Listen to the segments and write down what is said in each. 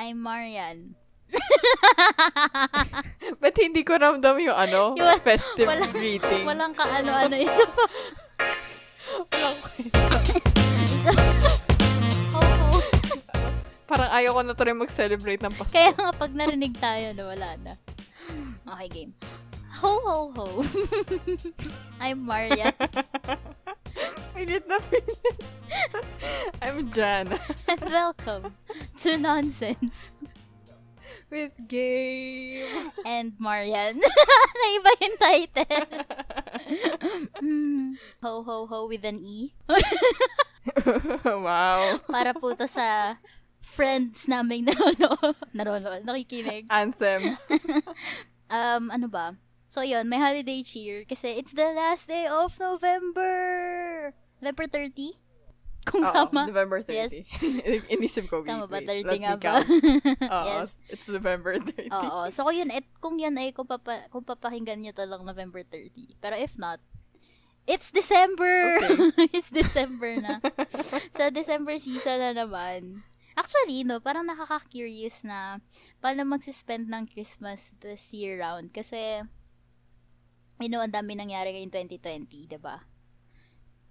I'm Marian. Ba't hindi ko ramdam yung ano? Yung- festive walang- greeting. Walang ka ano-ano. Isa pa. Walang kwenta. Isa Ho, ho. Parang ayaw ko na to rin mag-celebrate ng Pasko. Kaya nga pag narinig tayo na wala na. Okay, game. Ho, ho, ho. I'm Marian. Minute na minute. I'm Jana. And welcome to Nonsense. With game. And Marian. Naiba yung title. Hmm. Ho, ho, ho with an E. wow. Para po to sa friends naming nanonood. Nanonood. Nakikinig. Anthem. Um, ano ba? So, yun, may holiday cheer kasi it's the last day of November. November 30? Kung Oo, tama. November 30. Yes. Inisip ko, wait, Tama ba? wait. 30 Let nga ba? Oo, yes. it's November 30. Oo. So, kung yun, et, kung yun ay kung, papa, kung papakinggan nyo to lang November 30. Pero if not, it's December! it's December na. so, December season na naman. Actually, no, parang nakaka-curious na paano magsispend ng Christmas this year round. Kasi, you know, ang dami nangyari ngayong 2020, 'di ba?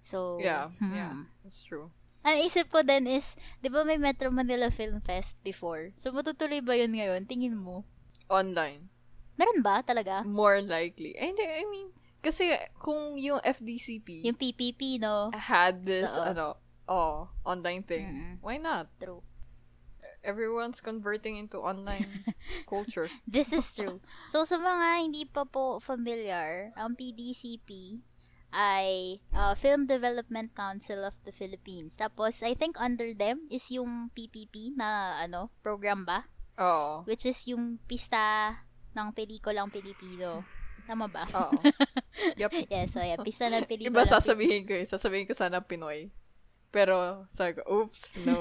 So, Yeah, hmm. yeah. That's true. Ang isip ko din is, 'di ba may Metro Manila Film Fest before? So, matutuloy ba yun ngayon? Tingin mo? Online. Meron ba talaga? More likely. Eh, Hindi, I mean, kasi kung yung FDCP Yung PPP, no? had this, Oo. ano, oh, online thing, Mm-mm. why not? True. Everyone's converting into online culture. This is true. So, sa mga hindi pa po familiar, ang PDCP ay uh, Film Development Council of the Philippines. Tapos, I think under them is yung PPP na ano program ba? Oo. Which is yung pista ng pelikulang Pilipino. Tama ba? Oo. Yep. yes, so yeah, pista ng Iba pelikulang Pilipino. sasabihin ko eh. Sasabihin ko sana Pinoy. Pero, sabi ko, oops, no.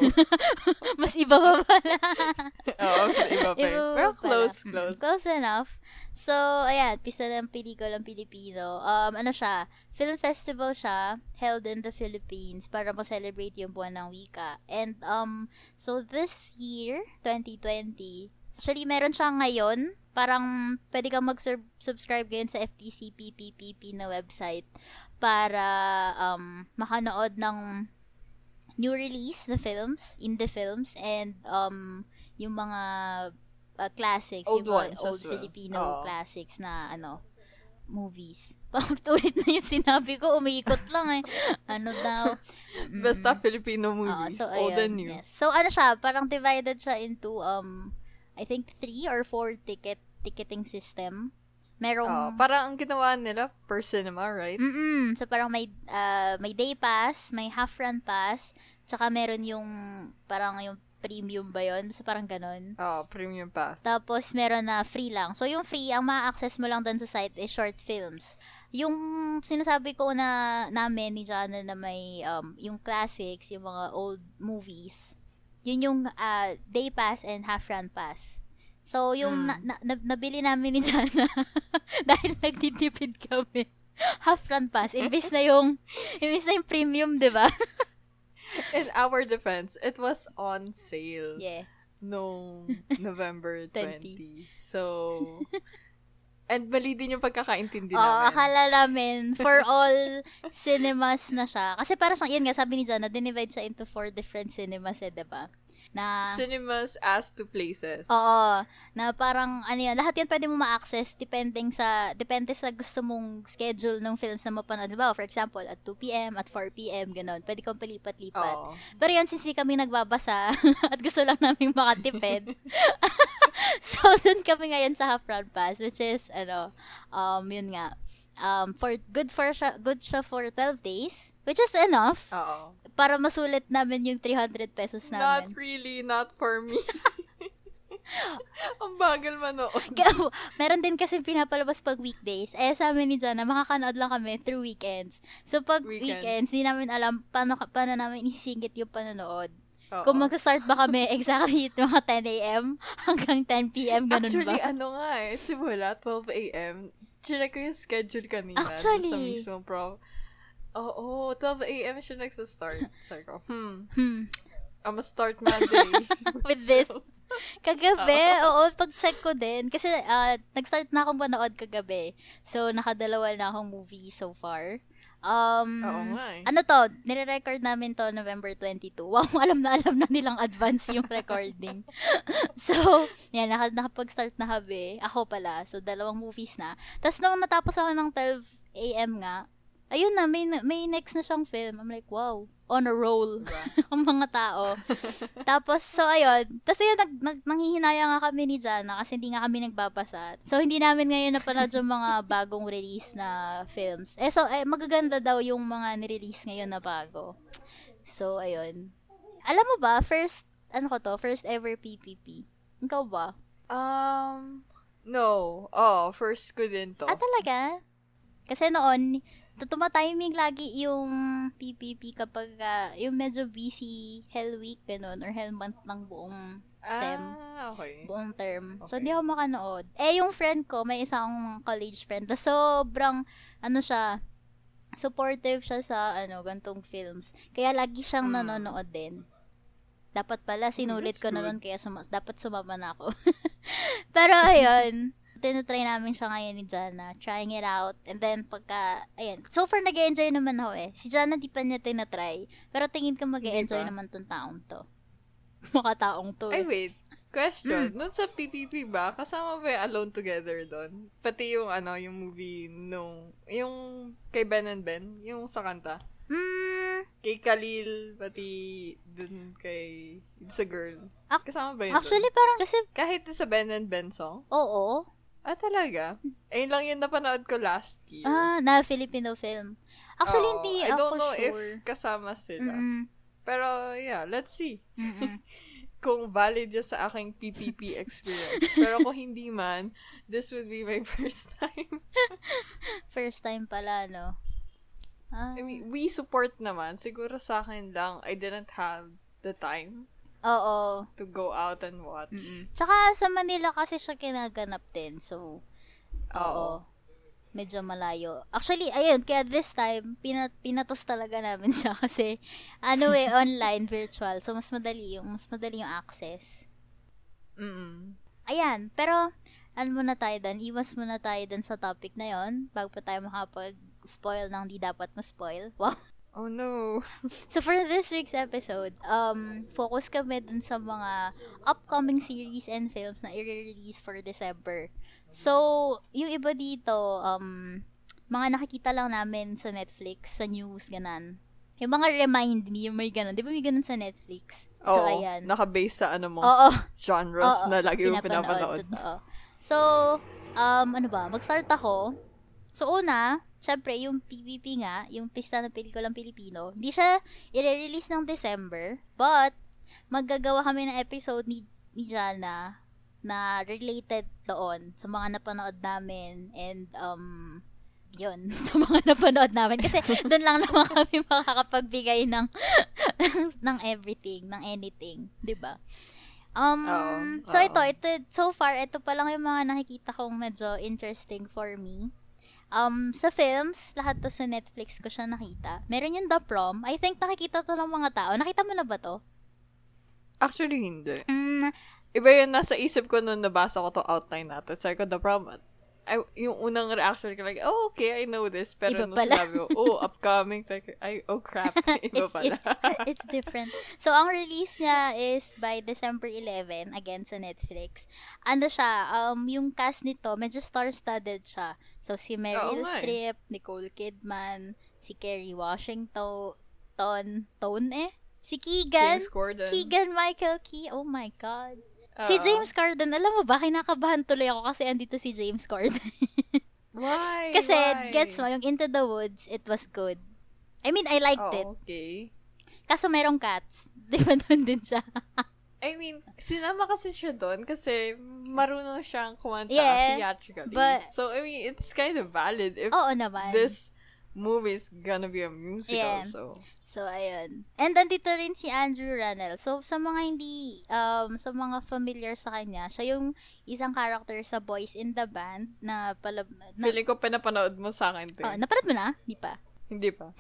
Mas iba pa pala. Oo, kasi iba pa. Iba pa close, pala. Close. Close enough. So, ayan, pista ng pelikulang Pilipino. Um, ano siya, film festival siya, held in the Philippines para ma-celebrate yung buwan ng wika. And, um, so this year, 2020, actually, meron siya ngayon, parang pwede kang mag-subscribe ngayon sa FTCP PPP na website para um, makanood ng new release na films, indie films, and um, yung mga uh, classics, Old yung ones old well. Filipino Oo. classics na ano, movies. Paulit na yung sinabi ko, umiikot lang eh. Ano daw? Mm. Basta Filipino movies. so, old and ayun, new. yes. So, ano siya, parang divided siya into, um, I think, three or four ticket ticketing system. Merong, Oo, parang ang ginawa nila per cinema, right? Mm-mm. So, parang may, uh, may day pass, may half run pass, tsaka meron yung, parang yung premium ba yun? So, parang ganon. Oo, premium pass. Tapos, meron na free lang. So, yung free, ang ma-access mo lang doon sa site is short films. Yung sinasabi ko na namin ni Jana na may um, yung classics, yung mga old movies, yun yung uh, day pass and half run pass. So, yung Mm. na, na, na- nabili namin ni Jana dahil nagtitipid kami. Half run pass. Imbis na yung, imbis na yung premium, di ba? In our defense, it was on sale yeah. noong November 20. 20. So, and mali din yung pagkakaintindi Oo, namin. akala namin for all cinemas na siya. Kasi parang siyang, yun nga, sabi ni Jana, dinivide siya into four different cinemas eh, diba? Na, Cinemas as to places. oo, na parang, ano yan, lahat yan pwede mo ma-access depending sa, depende sa gusto mong schedule ng films na mapanood. Diba? For example, at 2pm, at 4pm, ganun. Pwede kang palipat-lipat. Oo. Pero yan, since kami nagbabasa at gusto lang namin makatipid. so, dun kami ngayon sa half round pass, which is, ano, um, yun nga, um, for, good for siya, good siya for 12 days, which is enough Oo. para masulit namin yung 300 pesos Not namin. really, not for me. Ang bagal manood. Meron din kasi pinapalabas pag weekdays. Eh, sa amin ni Jana, makakanood lang kami through weekends. So, pag Weekends. weekends, di namin alam paano, paano namin isisingit yung panonood. Oo. Kung magsa-start ba kami exactly at mga 10 a.m. hanggang 10 p.m. ganun Actually, ba? ano nga eh, simula 12 a.m. Chinek ko yung schedule kanina. Actually. Sa mismong prof. Oo, 12 a.m. siya nagsastart. Sabi ko, hmm, Hmm. I'ma start my day. with this. Kagabi, oo, pag-check ko din. Kasi ah, nag-start na akong manood kagabi. So, nakadalawa na akong movie so far. Um, Oo nga eh. ano to, nire-record namin to November 22. Wow, alam na alam na nilang advance yung recording. so, yan, naka, nakapag-start na habi. Ako pala. So, dalawang movies na. Tapos, nung natapos ako ng 12 a.m. nga, ayun na, may, may next na siyang film. I'm like, wow, on a roll ang mga tao. Tapos, so ayun. Tapos ayun, nag, nag, nanghihinaya nga kami ni Jana kasi hindi nga kami nagbabasa. So, hindi namin ngayon napanood yung mga bagong release na films. Eh, so, eh, magaganda daw yung mga nirelease ngayon na bago. So, ayun. Alam mo ba, first, ano ko to, first ever PPP. Ikaw ba? Um, no. Oh, first ko din to. Ah, talaga? Kasi noon, tumatiming lagi yung PPP kapag ah, yung medyo busy Hell Week, ganun, or Hell Month ng buong SEM. Ah, okay. buong term. So, Okay. hindi ako makanood. Eh, yung friend ko, may isang college friend. na sobrang, ano siya, supportive siya sa, ano, gantong films. Kaya lagi siyang Mm. nanonood din. Dapat pala, sinulit that's ko na nun, kaya suma- dapat sumama na ako. Pero, ayun, tinatry namin siya ngayon ni Jana, trying it out. And then, pagka, ayan, so far, nag enjoy naman ako eh. Si Jana, di pa niya tinatry. Pero tingin ko mag enjoy Hindi pa. naman tong taong to. Mukha taong to Ay, eh. wait. Question. Noon sa PPP ba, kasama ba yung Alone Together doon? Pati yung ano, yung movie nung, yung kay Ben and Ben, yung sa kanta. Mm, Kay Khalil, pati dun kay, sa girl. Kasama ba yun Actually, parang kasi? Kahit sa Ben and Ben song? oo. Ah, talaga? Ayun lang yung napanood ko last year. Ah, na Filipino film. Actually, Oo. hindi I ako don't know sure. if kasama sila. Mm-mm. Pero, yeah, let's see. Mm-mm. kung valid yun sa aking PPP experience. Pero kung hindi man, this would be my first time. First time pala, no? Ah, I mean, we support naman. Siguro sa akin lang, I didn't have the time oo. to go out and watch. Mm-mm. Tsaka sa Manila kasi siya kinaganap din. So, oo. Oo. Medyo malayo. Actually, ayun, kaya this time, pinat pinatos talaga namin siya kasi, ano eh, online, virtual. So, mas madali yung, mas madali yung access. Mm-mm. Ayan, pero ano muna tayo doon? Iwas muna tayo doon sa topic na yon bago pa tayo makapag-spoil ng di dapat ma-spoil. Wow. Oh no. So for this week's episode, um, focus kami dun sa mga upcoming series and films na i-release for December. So, yung iba dito, um, mga nakikita lang namin sa Netflix, sa news, ganan. Yung mga remind me, yung may ganon. Di ba may ganon sa Netflix? So, Oo, ayan. Naka-base sa ano mo, Oo. genres Oo, na lagi mo pinapanood. Totoo. So, um, ano ba, mag-start ako. So, una, syempre, yung PPP nga, yung pista ng pelikulang Pilipino, hindi siya i-release ng December, but, maggagawa kami ng episode ni, ni Jana na related doon sa mga napanood namin and, um, yun, sa mga napanood namin. Kasi, doon lang naman kami makakapagbigay ng, ng everything, ng anything, di ba? Um, Oo, so oo. ito, ito, so far, ito pa lang yung mga nakikita kong medyo interesting for me. Um, sa films, lahat to sa Netflix ko siya nakita. Meron yung The Prom. I think nakikita to ng mga tao. Nakita mo na ba to? Actually, hindi. Mm, Iba yun, nasa isip ko nung nabasa ko to outline natin. Sabi ko, the problem, I, yung unang reaction ko, like, oh, okay, I know this. Pero Iba nung pala. sinabi ko, oh, upcoming, ko, ay, oh, crap. Iba it's, pala. it- it's different. So, ang release niya is by December 11, again sa Netflix. Ano siya, um, yung cast nito, medyo star-studded siya. So, si Meryl eh. Streep, Nicole Kidman, si Kerry Washington, Ton, Ton eh? Si Keegan. James Corden. Keegan Michael Key. Oh my God. Si. James Corden, alam mo ba, kinakabahan tuloy ako kasi andito si James Corden. Why? kasi, Why? gets mo, yung Into the Woods, it was good. I mean, I liked it. Oh, okay. Kaso merong cats. Di ba doon din siya? I mean, sinama kasi siya doon kasi marunong siyang kumanta Yeah, theatrically. but- so, I mean, it's kind of valid if Oo naman. this movie is gonna be a musical. Yeah. So, So, ayun. And nandito rin si Andrew Rannell. So, sa mga hindi, um, sa mga familiar sa kanya, siya yung isang character sa Boys in the Band na pala, na, feeling ko pinapanood mo sa akin to. oh, napanood mo na? Di pa? Hindi pa.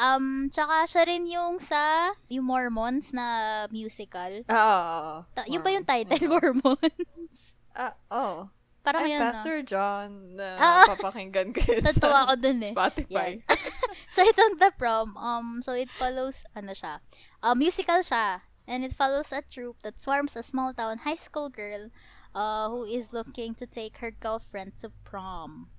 um, tsaka siya rin yung sa, yung Mormons na musical. Ah, oo, oo. Ta- yun ba yung title, Mormons? Ah, oh. Parang I'm yun, no? Pastor John na Ah, papakinggan ko yun sa ako dun eh. Spotify. so, itong The Prom, um, so it follows, ano siya, uh, musical siya. And it follows a troupe that swarms a small town high school girl uh, who is looking to take her girlfriend to prom.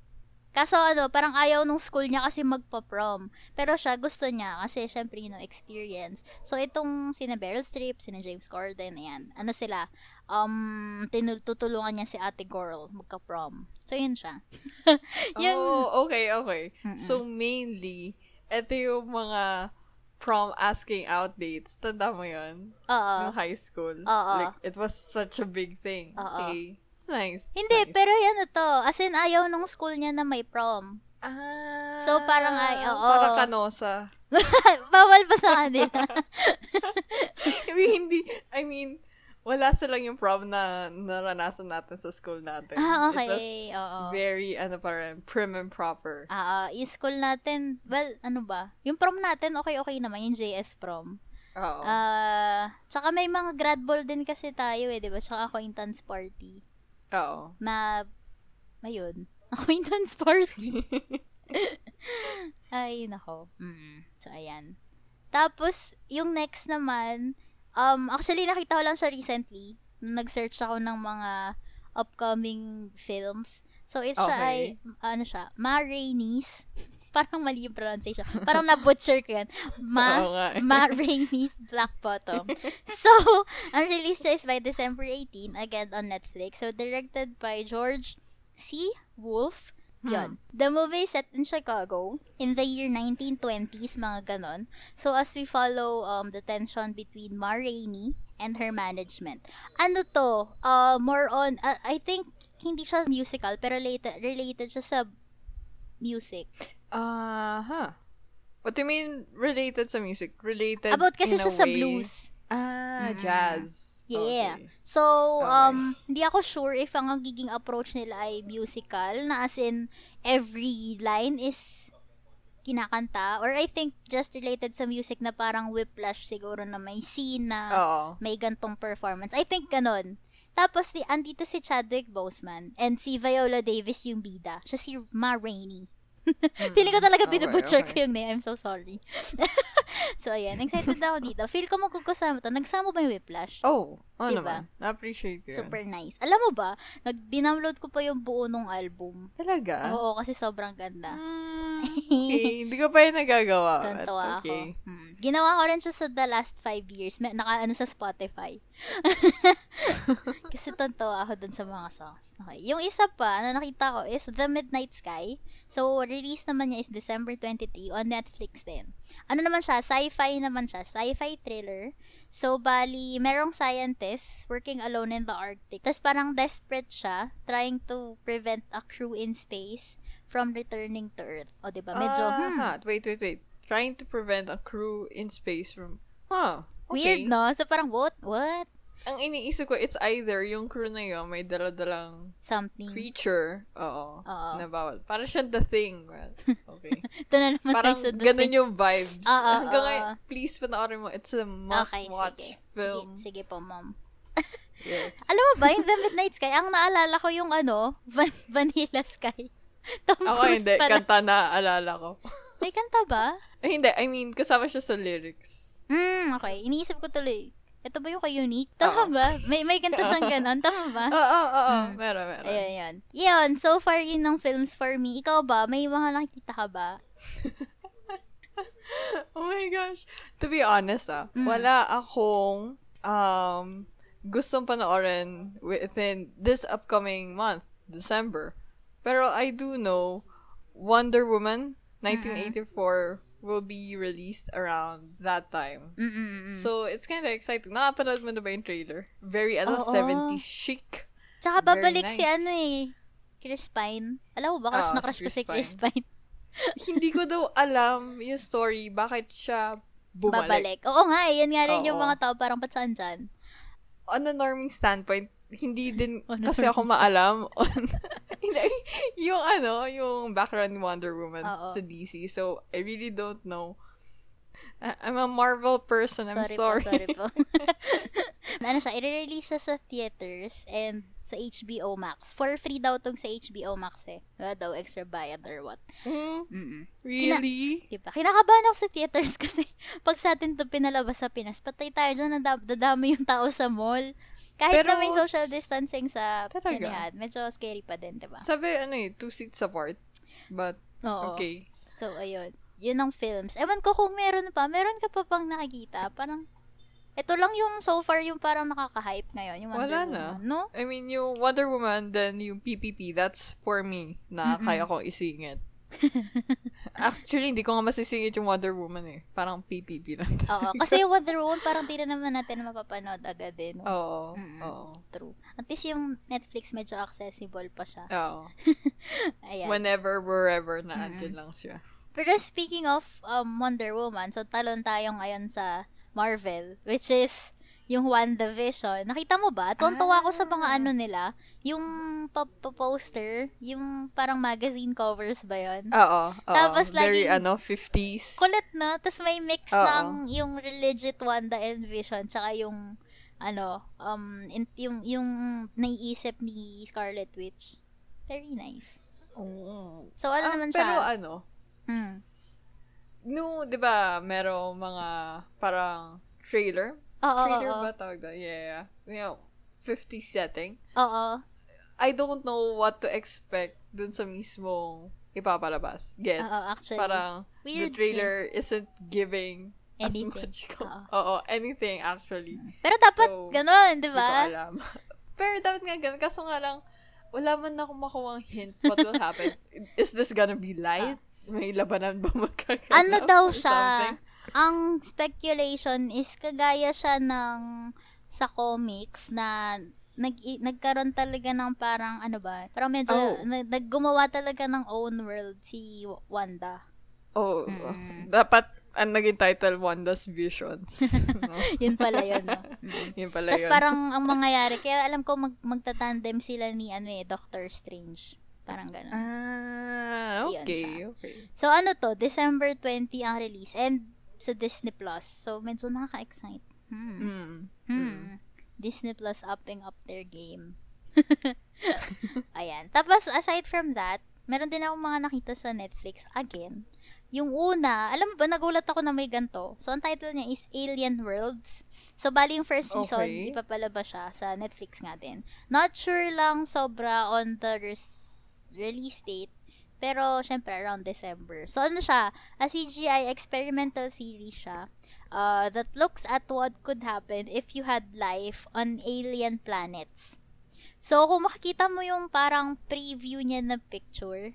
Kaso ano, parang ayaw nung school niya kasi magpa-prom. Pero siya, gusto niya kasi syempre, you know, experience. So, itong sina Beryl Streep, sina James Corden, ayan. Ano sila? Um, tutulungan niya si ate girl magka-prom. So, yun siya. Yung- Oh, okay, okay. Mm-mm. So, mainly, ito yung mga prom asking out dates. Tanda mo yun? Oo. Yung high school. Oo. Like, it was such a big thing. Oo. Okay. It's nice. It's Hindi, nice. pero yan to. As in, ayaw nung school niya na may prom. Ah. So, parang ay- oo. Para kanosa. Bawal pa sa kanila. I mean, hindi, I mean, wala silang yung prom na naranasan natin sa school natin. ah, It was okay. Oo. very, ano parang, prim and proper. Ah, ah, yung school natin, well, ano ba? Yung prom natin, okay-okay naman. Yung JS prom. Oo. Ah, tsaka may mga grad ball din kasi tayo eh, di ba? Tsaka acquaintance party. Oo. Ma, ayun. Acquaintance party. Ay, nako. Mm. So, ayan. Tapos, yung next naman, um, actually, nakita ko lang siya recently. Nag-search ako ng mga upcoming films. So, it's siya ay, Okay. ano siya, Ma Rainey's. Parang mali yung pronunciation. Parang na-butcher ko yan. Ma. Ma Rainey's Black Bottom. so, ang release siya is by December 18, again on Netflix. So, directed by George C. Wolfe. Yun. The movie set in Chicago in the year 1920s, mga ganon. So, as we follow um, the tension between Ma Rainey and her management. Ano to? Uh, more on, uh, I think, hindi siya musical, pero related, related siya sa music. Ah, huh. What do you mean related sa music? Related About kasi siya sa way- blues. Ah, Mm-mm. jazz. Yeah. Okay. So, Okay. um, hindi ako sure if ang giging approach nila ay musical, na as in, every line is kinakanta. Or I think just related sa music na parang whiplash siguro na may scene na Oo. may gantong performance. I think ganon. Tapos, di, andito si Chadwick Boseman and si Viola Davis yung bida. Siya si Ma Rainey. Feeling ko talaga Okay, binubutcher okay. ko yung name. I'm so sorry. so, ayan. Excited ako dito. Feel ko magkukasama to. Nagsama ba yung Whiplash? Oh, oh Diba? naman. Na-appreciate ko yun. Super nice. Alam mo ba, nag-download ko pa yung buo nung album. Talaga? Oo, kasi sobrang ganda. Mm, okay, hindi ko pa yun nagagawa. Tuntua okay. ako. Mm. Ginawa ko rin siya sa the last five years. May, naka, ano, sa Spotify. Kasi tuntua ako dun sa mga songs. Okay. Yung isa pa na nakita ko is The Midnight Sky. So, release naman niya is December 23 on Netflix din. Ano naman siya? Sci-fi naman siya. Sci-fi thriller. So, bali, merong scientist working alone in the Arctic. Tapos parang desperate siya, trying to prevent a crew in space from returning to Earth. O, diba? Medyo, Ah, hmm, ha. Wait, wait, wait. Trying to prevent a crew in space from... Huh. Okay. weird, no? So, parang, what? What? Ang iniisip ko, it's either yung crew na yun may daladalang Something. creature. Oo. Oo. Na bawal. Parang siya the thing. Well, okay. Ito na naman Parang sa ganun yung vibes. Oo, Hanggang oo. ngayon, please panoorin mo. It's a must-watch sige. film. Sige, sige po, ma'am. Yes. Alam mo ba, yung The Midnight Sky, ang naalala ko yung ano, Van- Vanilla Sky. Tom Ako Cruise hindi. pala. Kanta na alala ko. May kanta ba? Eh, hindi. I mean, kasama siya sa lyrics. Hmm, okay. Iniisip ko tuloy. Ito ba yung kay Unique? Tama ba? May, may kanta siyang ganon. Tama ba? Oo, oo, oo. Mm. Meron, meron. Ayun, yun. Yun, so far yun ng films for me. Ikaw ba? May mga nakikita ka ba? Oh my gosh. To be honest, ah, Mm. wala akong um, gustong panoorin within this upcoming month, December. Pero I do know Wonder Woman 1984 will be released around that time. Mm-mm. So, it's kind of exciting. Nakapanood mo na ba yung trailer? Very, ano, Oo. 70s chic. Tsaka babalik si nice. ano eh. Chris Pine. Alam mo ba, crush Oo, na si crush ko Chris si Chris Pine. Hindi ko daw alam yung story, bakit siya bumalik. Babalik. Oo nga, eh, yan nga rin yung Oo. mga tao parang ba't saan dyan? on a norming standpoint, hindi din On a kasi ako maalam on, yung ano, yung background Wonder Woman Oo. sa DC. So, I really don't know. I- I'm a Marvel person. I'm sorry. Po, sorry po. ano siya, i-release siya sa theaters and sa HBO Max. For free daw tong sa HBO Max eh. Wala daw extra bayad or what. Hmm, Mm-mm. really? Diba? Kinakabahan ako sa theaters kasi pag sa atin to pinalabas sa Pinas, patay tayo dyan, nadab- dadami yung tao sa mall. Kahit Pero na may social distancing sa Talaga? sinehan, medyo scary pa din, diba? Sabi, ano eh, two seats apart. But, Oo. okay. So, ayun. Yun ang films. Ewan ko kung meron pa. Meron ka pa bang nakikita? Parang, ito lang yung so far yung parang nakaka-hype ngayon. Yung Wonder Wala Woman. na. No? I mean, yung Wonder Woman, then yung PPP, that's for me na Mm-mm. kaya kong isingit. Actually, hindi ko nga masisingit yung Wonder Woman eh. Parang PPP lang. Oo. Kasi yung Wonder Woman, parang di na naman natin mapapanood agad din. Oo. Mm-mm. Oo. True. At least yung Netflix medyo accessible pa siya. Oo. Ayan. Whenever, wherever na andyan lang siya. Pero speaking of um, Wonder Woman, so talon tayo ngayon sa Marvel, which is yung WandaVision. Nakita mo ba? Tuwan-tuwa ako sa mga Ah. ano nila. Yung pa- pa- poster, yung parang magazine covers ba yun? Oo. oo. Tapos Very, laging- ano, 50s. Kulit na. Tapos may mix Oo. ng yung legit Wanda and Vision, tsaka yung ano, um, yung, yung naiisip ni Scarlet Witch. Very nice. Oo. So, ano Ah, naman Pero siya? ano, Hmm. no, di ba, merong mga parang trailer? Oo, trailer oo, ba tawag doon? Yeah. You know, 50 setting. Oo. I don't know what to expect dun sa mismong ipapalabas. Gets? Oo, actually. Parang, the Weird trailer isn't giving Anything. as much. Co- Oo. Oo, anything actually. Pero dapat So, ganun, di Hindi ko ba? alam. Pero dapat nga ganun. Kaso nga lang, wala man ako makuha hint what will happen. Is this gonna be light? May labanan ba magkaganap? Ano daw siya? something? Ang speculation is kagaya siya ng sa comics na nag nagkaroon talaga ng parang ano ba? Parang medyo Oh. nag, naggumawa talaga ng own world si Wanda. Oh, Mm. dapat ang naging title, Wanda's Visions. no? Yun pala yun. No? Mm. Yun pala Tapos yun. parang ang mangyayari, kaya alam ko mag, magtatandem sila ni ano eh, Doctor Strange. Parang ganun. Ah, okay, okay. So ano to, December 20 ang release and sa Disney Plus. So medyo nakaka-excite. Hmm. Mm. Hmm. Disney Plus upping up their game. Ayan. Tapos aside from that, meron din akong mga nakita sa Netflix again. Yung una, alam mo ba, nagulat ako na may ganto. So, ang title niya is Alien Worlds. So, bali yung first season, Okay. ipapalabas siya sa Netflix nga din. Not sure lang sobra on the res- release date. Pero, syempre, around December. So, ano siya? A CGI experimental series siya uh, that looks at what could happen if you had life on alien planets. So, kung makikita mo yung parang preview niya na picture,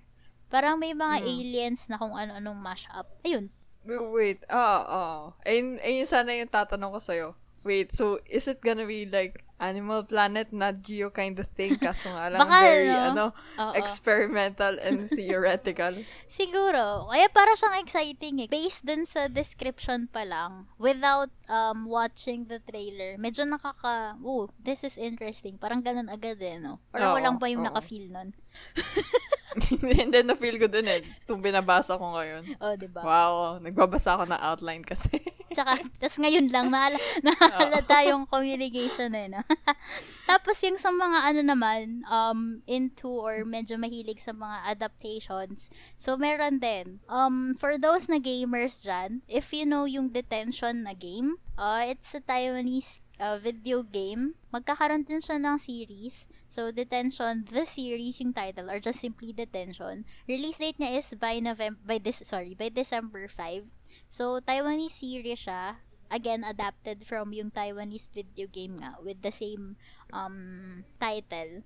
parang may mga Mm. aliens na kung ano-anong mashup. Ayun. Wait, wait. Ah, ah. Ayun, ayun sana yung tatanong ko sa'yo. Wait, so is it gonna be like Animal Planet, Nat Geo kind of thing? Kaso nga lang, Baka, very, no? ano, Oo. experimental and theoretical. Siguro. Kaya para siyang exciting eh. Based dun sa description pa lang, without um watching the trailer, medyo nakaka, oh, this is interesting. Parang ganun agad eh, no? Parang Oo, walang pa yung oo. naka-feel nun. And then, na-feel ko din eh. Itong binabasa ko ngayon. Oh, di ba? Wow, nagbabasa ako ng outline kasi. Tsaka, tas ngayon lang, nahala, nahalata yung communication eh, no? Tapos yung sa mga ano naman, um, into or medyo mahilig sa mga adaptations, so meron din. Um, for those na gamers dyan, if you know yung Detention na game, uh, it's a Taiwanese uh, video game. Magkakaroon din siya ng series. So, Detention, the series yung title, or just simply Detention. Release date niya is by November, by this, sorry, by December 5. So, Taiwanese series siya. Again, adapted from yung Taiwanese video game nga with the same um, title.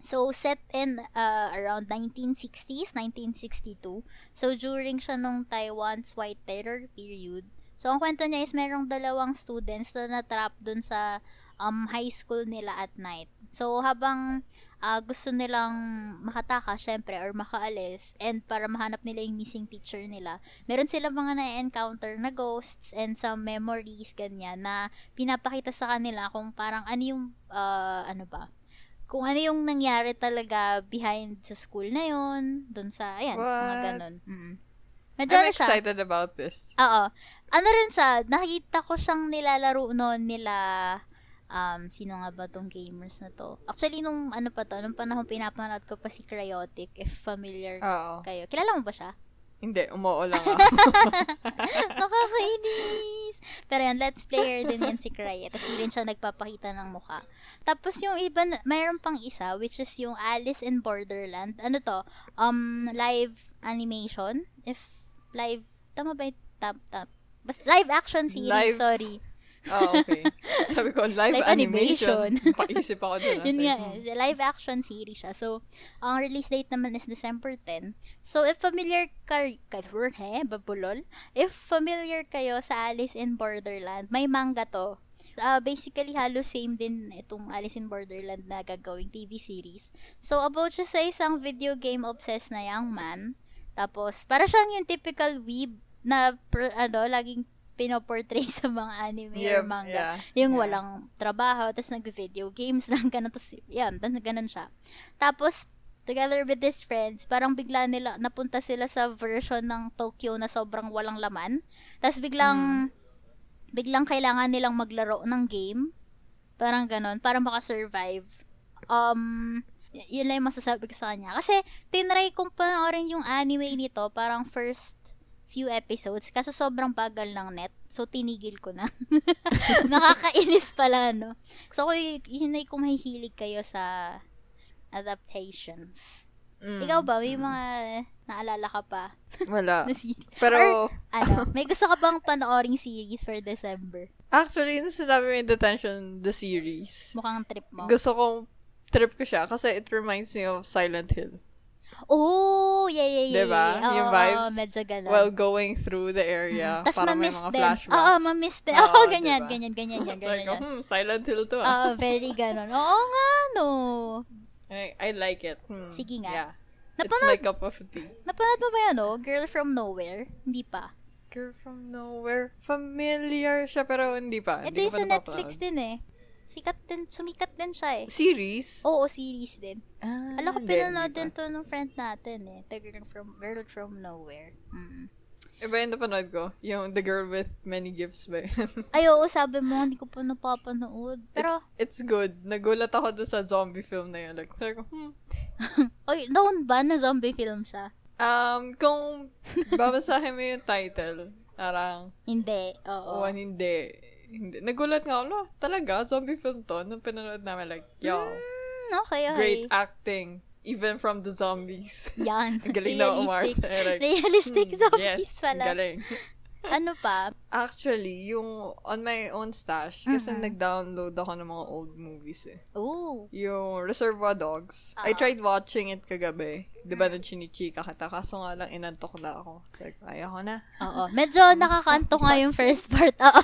So, set in uh, around 1960s, 1962. So, during siya nung Taiwan's White Terror period. So, ang kwento niya is merong dalawang students na natrap dun sa um, high school nila at night. So, habang ah, gusto nilang makataka, syempre, or makaalis, and para mahanap nila yung missing teacher nila, meron silang mga na-encounter na ghosts and some memories, ganyan, na pinapakita sa kanila kung parang ano yung, ah, ano ba, kung ano yung nangyari talaga behind sa school na yon dun sa, ayan, mga What? ganun. Mm. Medyo I'm ano siya. excited about this. Oo. Ano rin siya, nakita ko siyang nilalaro noon nila, um, sino nga ba tong gamers na to? Actually, nung ano pa to, nung panahon pinapanood ko pa si Cryotic, if familiar Oo. kayo. Kilala mo ba siya? Hindi, umuo lang ako. Nakakainis! Pero yan, let's player din yan si Cry. Tapos di rin siya nagpapakita ng mukha. Tapos yung iba, mayroon pang isa, which is yung Alice in Borderland. Ano to? Um, live animation. If live, tama ba yung tap, tap? Basta live action series, Live sorry. oh, okay. Sabi ko, live, Live animation. animation. Paisip ako dun. ah. Yun nga, ko, eh. Live action series siya. So, ang release date naman is December 10. So, if familiar ka, ka he, babulol. If familiar kayo sa Alice in Borderland, may manga to. Uh, basically, halos same din itong Alice in Borderland na gagawing TV series. So, about siya sa isang video game obsessed na young man. Tapos, para siyang yung typical weeb na, per, ano, laging pinoportray sa mga anime Yeah, or manga. yeah, Yung yeah. walang trabaho, tapos nag-video games lang, ganun, tapos yan, ganun siya. Tapos, together with his friends, parang bigla nila, napunta sila sa version ng Tokyo na sobrang walang laman. Tapos biglang, biglang kailangan nilang maglaro ng game. Parang ganun, para makasurvive. Um, yun lang yung masasabi ko sa kanya. Kasi, tinry kong panoorin yung anime nito, parang first few episodes, kaso sobrang bagal ng net. So, tinigil ko na. Nakakainis pala, no? So, yun ay kung mahihilig kayo sa adaptations. Mm. Ikaw ba, may mga naalala ka pa Wala. na series? Pero, Ano, may gusto ka bang panooring series for December? actually, nung sinabi mo yung detention, the series, Mukhang trip mo. gusto kong trip ko siya kasi it reminds me of Silent Hill. Oh, yeah, yeah, yeah. Diba? yeah. Oo, Yung oo, vibes? medyo ganun. While going through the area, Tapos para may mga din. flashbacks. Oo, ma-miss din. Oo, Oo, ganyan, diba? ganyan, ganyan, ganyan, It's like, ganyan. hmm, Silent Hill to. ah. Oo, very ganun. Oo nga, no. I, I like it. Hmm, Sige nga. Yeah. It's Napanood- my cup of tea. Napanood mo ba yan, no? Girl from Nowhere? Hindi pa. Girl from nowhere. Familiar siya, pero hindi pa. Ito yung sa Netflix din eh. Sikat din, sumikat din siya eh. Series? Oo, series din. Ah, Alam ko, pinanood din to ng friend natin eh. The Girl from, Girl from Nowhere. Mm. Iba yung napanood ko. Yung The Girl with Many Gifts ba yun? Ay, oo, sabi mo, hindi ko pa napapanood. Pero, it's, it's good. Nagulat ako doon sa zombie film na yun. Like, ko, hmm. oy, noon ba na zombie film siya? Um, kung babasahin mo yung title, parang, Hindi, oo. oh, hindi. Hindi. Nagulat nga ako, "Lo, talaga, zombie film to. Nung pinanood namin, like, yo, Mm, okay, okay. great acting. Even from the zombies. Yan. Galing na umarte. Realistic. Like, Realistic hmm, zombies yes, pala. galing. Ano pa? Actually, yung on my own stash, kasi Mhm. nag-download ako ng mga old movies eh. Ooh. Yung Reservoir Dogs. I Ah. tried watching it kagabi. Di ba nung chinichika kita? Kaso nga lang, inantok na ako. It's like, ayaw ko na. Oo. Medyo nakakaantok nga yung first part. Oo.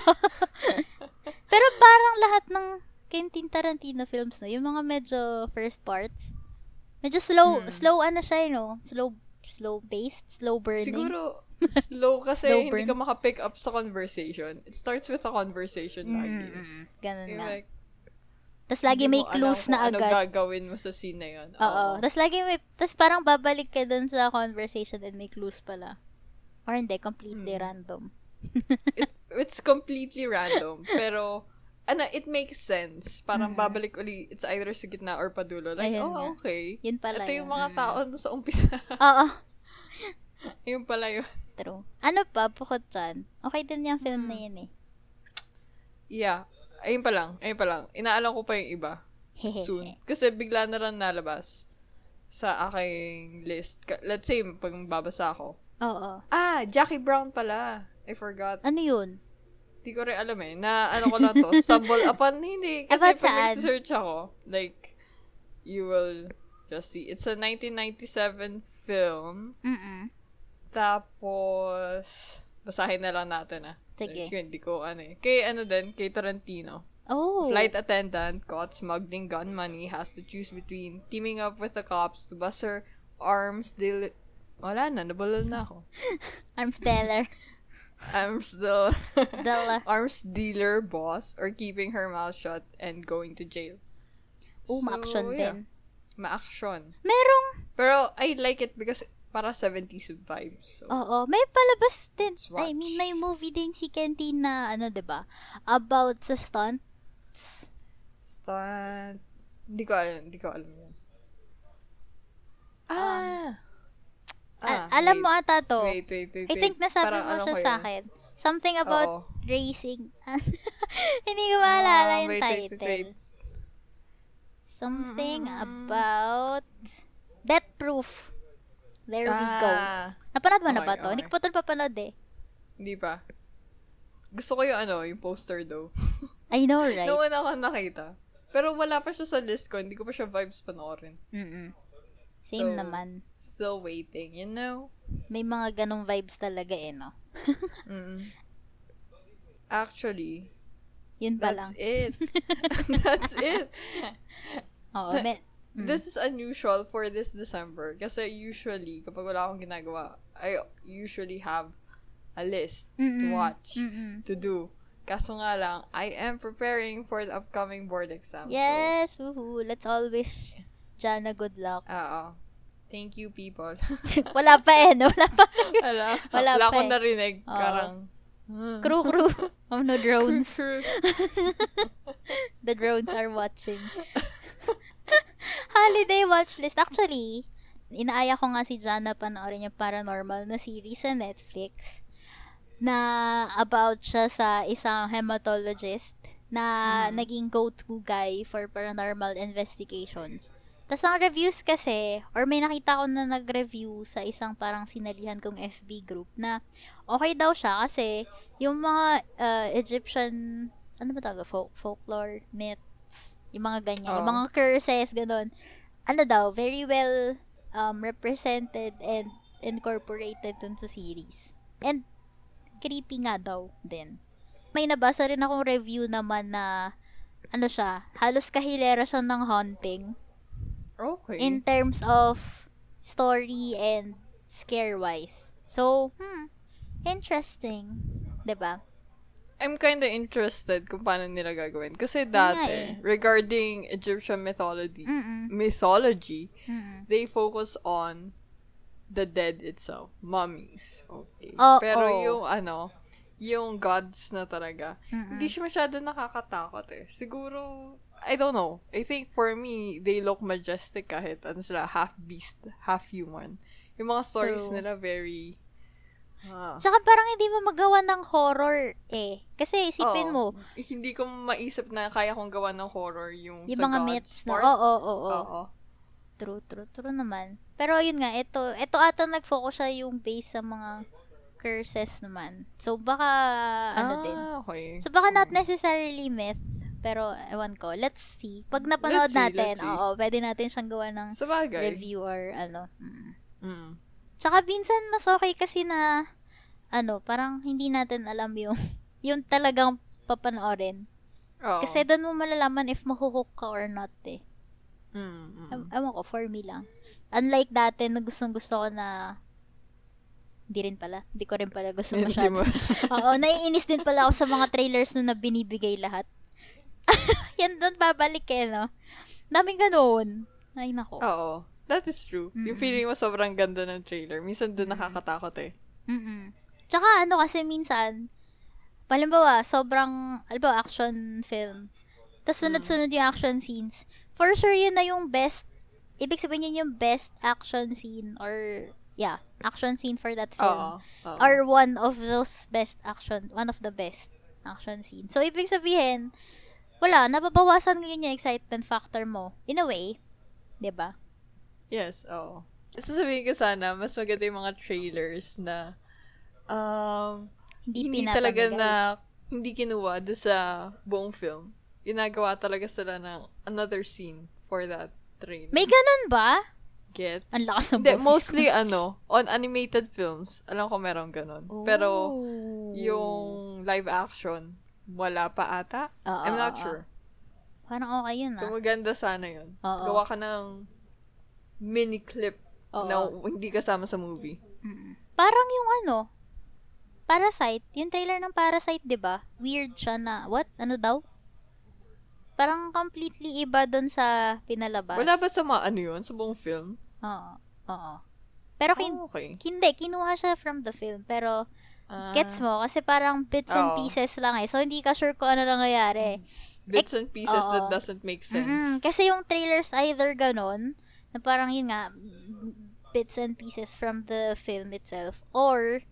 Pero parang lahat ng Quentin Tarantino films na, yung mga medyo first parts, medyo slow, Hmm. slow ano siya, eh, no? Slow, slow paced, slow burning. Siguro, slow kasi Slow hindi burn. ka makapick up sa conversation. It starts with a conversation Mm, lagi. mm, mm. Ganun Yung nga. like, Tapos lagi may clues na agad. Ano gagawin mo sa scene na yun. Oo. Tapos lagi may, tapos parang babalik ka dun sa conversation and may clues pala. Or hindi, completely Hmm. random. it, it's completely random. Pero, ano, it makes sense. Parang Mm. babalik uli, it's either sa gitna or padulo. Like, Ayun oh, nga. okay. Yun pala Ito yun. yung mga Mm. tao doon sa umpisa. Oo. yung pala yun. True. Ano pa, bukod dyan? Okay din yung film Hmm. na yun eh. Yeah. Ayun pa lang. Ayun pa lang. Inaalam ko pa yung iba. Soon. Kasi bigla na lang nalabas sa aking list. Let's say, pag babasa ako. Oo. Ah, Jackie Brown pala. I forgot. Ano yun? Di ko rin alam eh. Na ano ko lang to. Stumble upon. Hindi. Kasi About pag saan? nag-search ako, like, you will just see. It's a 1997 film. Mm-mm. Tapos, basahin na lang natin ah. Sige. Sige, Hindi ko ano eh. Kay ano din, kay Tarantino. Oh. Flight attendant caught smuggling gun money has to choose between teaming up with the cops to bust her arms deal... Wala na, nabulol na ako. I'm Stellar. Arms the... Dala. arms dealer boss or keeping her mouth shut and going to jail. Oh, ma-action yeah. din. Ma-action. Merong, Pero I like it because para 70s vibes. So, oo, may palabas din. I mean, may movie din si Kentin na, ano, 'di ba About sa stunts. stunt. Hindi ko alam. Hindi ko alam yun. Ah! Al- alam mo ata to. Wait, wait, wait, I wait. think nasabi Parang mo ano siya sa akin. Something about Oo. racing. Hindi ko maalala Ah, yung wait, wait, title. wait, wait. Something Mm. about Death Proof. There we go. Ah, Napanood mo na Okay, ba to? Hindi ko okay. pa ito napapanood eh. Hindi pa. Gusto ko yung ano, yung poster though. I know, right? Noong una ko nakita. Pero wala pa siya sa list ko. Hindi ko pa siya vibes panoorin. Mm-mm. Same So, naman. Still waiting, you know? May mga ganong vibes talaga eh, no? Mm. Actually, Yun pa that's lang. it. that's it. Oo, me- mm. This is unusual for this December. Kasi usually, kapag wala akong ginagawa, I usually have a list to Mm-mm. watch, Mm-mm. to do. Kaso nga lang, I am preparing for the upcoming board exam. Yes, woohoo. Let's all wish Jana good luck. So, oo. Thank you, people. Wala pa eh, no? Wala pa. wala. Wala Wala pa akong eh. narinig. Oo. Karang, Crew, crew. Oh, no drones. Crew. The drones are watching. Holiday watch list. Actually, inaaya ko nga si Jana panoorin yung paranormal na series sa Netflix na about siya sa isang hematologist na naging go-to guy for paranormal investigations. Tapos ang reviews kasi, or may nakita ko na nag-review sa isang parang sinalihan kong FB group na okay daw siya kasi yung mga uh, Egyptian, ano ba tawag? Folk, folklore, myths, yung mga ganyan, yung Oo. mga curses, ganun. Ano daw, very well um, represented and incorporated dun sa series. And creepy nga daw din. May nabasa rin akong review naman na ano siya, halos kahilera siya ng haunting Okay. in terms of story and scare-wise. So, hmm, interesting. ba? I'm kinda interested kung paano nila gagawin. Kasi dati, eh. regarding Egyptian mythology, Mm-mm. mythology, Mm-mm. they focus on the dead itself. Mummies. Okay. Oo. Pero yung ano, yung gods na talaga, Mm-mm. hindi siya masyado nakakatakot eh. Siguro, I don't know. I think for me, they look majestic kahit ano sila, half beast, half human. Yung mga stories True. nila very, ah, Tsaka parang hindi mo magawa ng horror eh. Kasi isipin Oo. mo, Hindi ko maisip na kaya kong gawa ng horror yung, yung sa mga myths na, oo, oo, oo. Oo. True, true, true naman. Pero yun nga, ito, ito ata nag-focus siya yung base sa mga curses naman. So, baka, ano ah, din. okay. So, baka not necessarily myth, pero ewan ko. Let's see. Pag napanood Let's see, natin, let's see. oo, pwede natin siyang gawa ng Sa bagay. review or ano. Mm. Mm. Tsaka minsan mas okay kasi na ano, parang hindi natin alam yung yung talagang papanoorin. Oo. Kasi doon mo malalaman if mahuhook ka or not eh. Mm, mm. Ew- Ewan ko, for me lang. Unlike dati na gustong gusto ko na hindi rin pala. Hindi ko rin pala gusto masyado. Oo, naiinis din pala ako sa mga trailers na binibigay lahat. Yan doon babalik eh, no? Daming ganoon. Ay, nako. Oo. That is true. Yung Mm-mm. feeling mo sobrang ganda ng trailer. Minsan doon nakakatakot eh. Mm-mm. Tsaka ano kasi minsan, palimbawa, sobrang, alimbawa, action film. Tapos sunod-sunod yung action scenes. For sure, yun na yung best, ibig sabihin yun yung best action scene or, yeah, action scene for that film. Oo. Oo. Or one of those best action, one of the best action scene. So, ibig sabihin, wala, nababawasan ngayon yung excitement factor mo. In a way. 'di ba? Yes, oo. Sasabihin ko sana, mas maganda yung mga trailers na um, Hindi, hindi, talaga na hindi kinuha do sa buong film. Ginagawa talaga sila ng another scene for that trailer. May ganun ba? Gets? Ang lakas ng boses mostly ano, on animated films, alam ko meron ganun. Pero, Oh. yung live action, wala pa ata. Oo, I'm not oo, sure. Parang okay yun So, ah. maganda sana yun. Oo. Gawa ka ng mini clip Oo. na hindi kasama sa movie. Mm. Parang yung ano, Parasite, yung trailer ng Parasite, 'di ba? Weird siya na what? Ano daw? Parang completely iba dun sa pinalabas. Wala ba sa mga ano yun? Sa buong film? Oo. Oo. Pero kin- Oh, okay. hindi, kinuha siya from the film. Pero, Ah, gets mo? Kasi parang bits and pieces lang eh. So, hindi ka sure kung ano nangyayari. Bits and pieces that oo. doesn't make sense. Mm-mm. Kasi yung trailers either ganon, na parang yun nga, bits and pieces from the film itself. Or,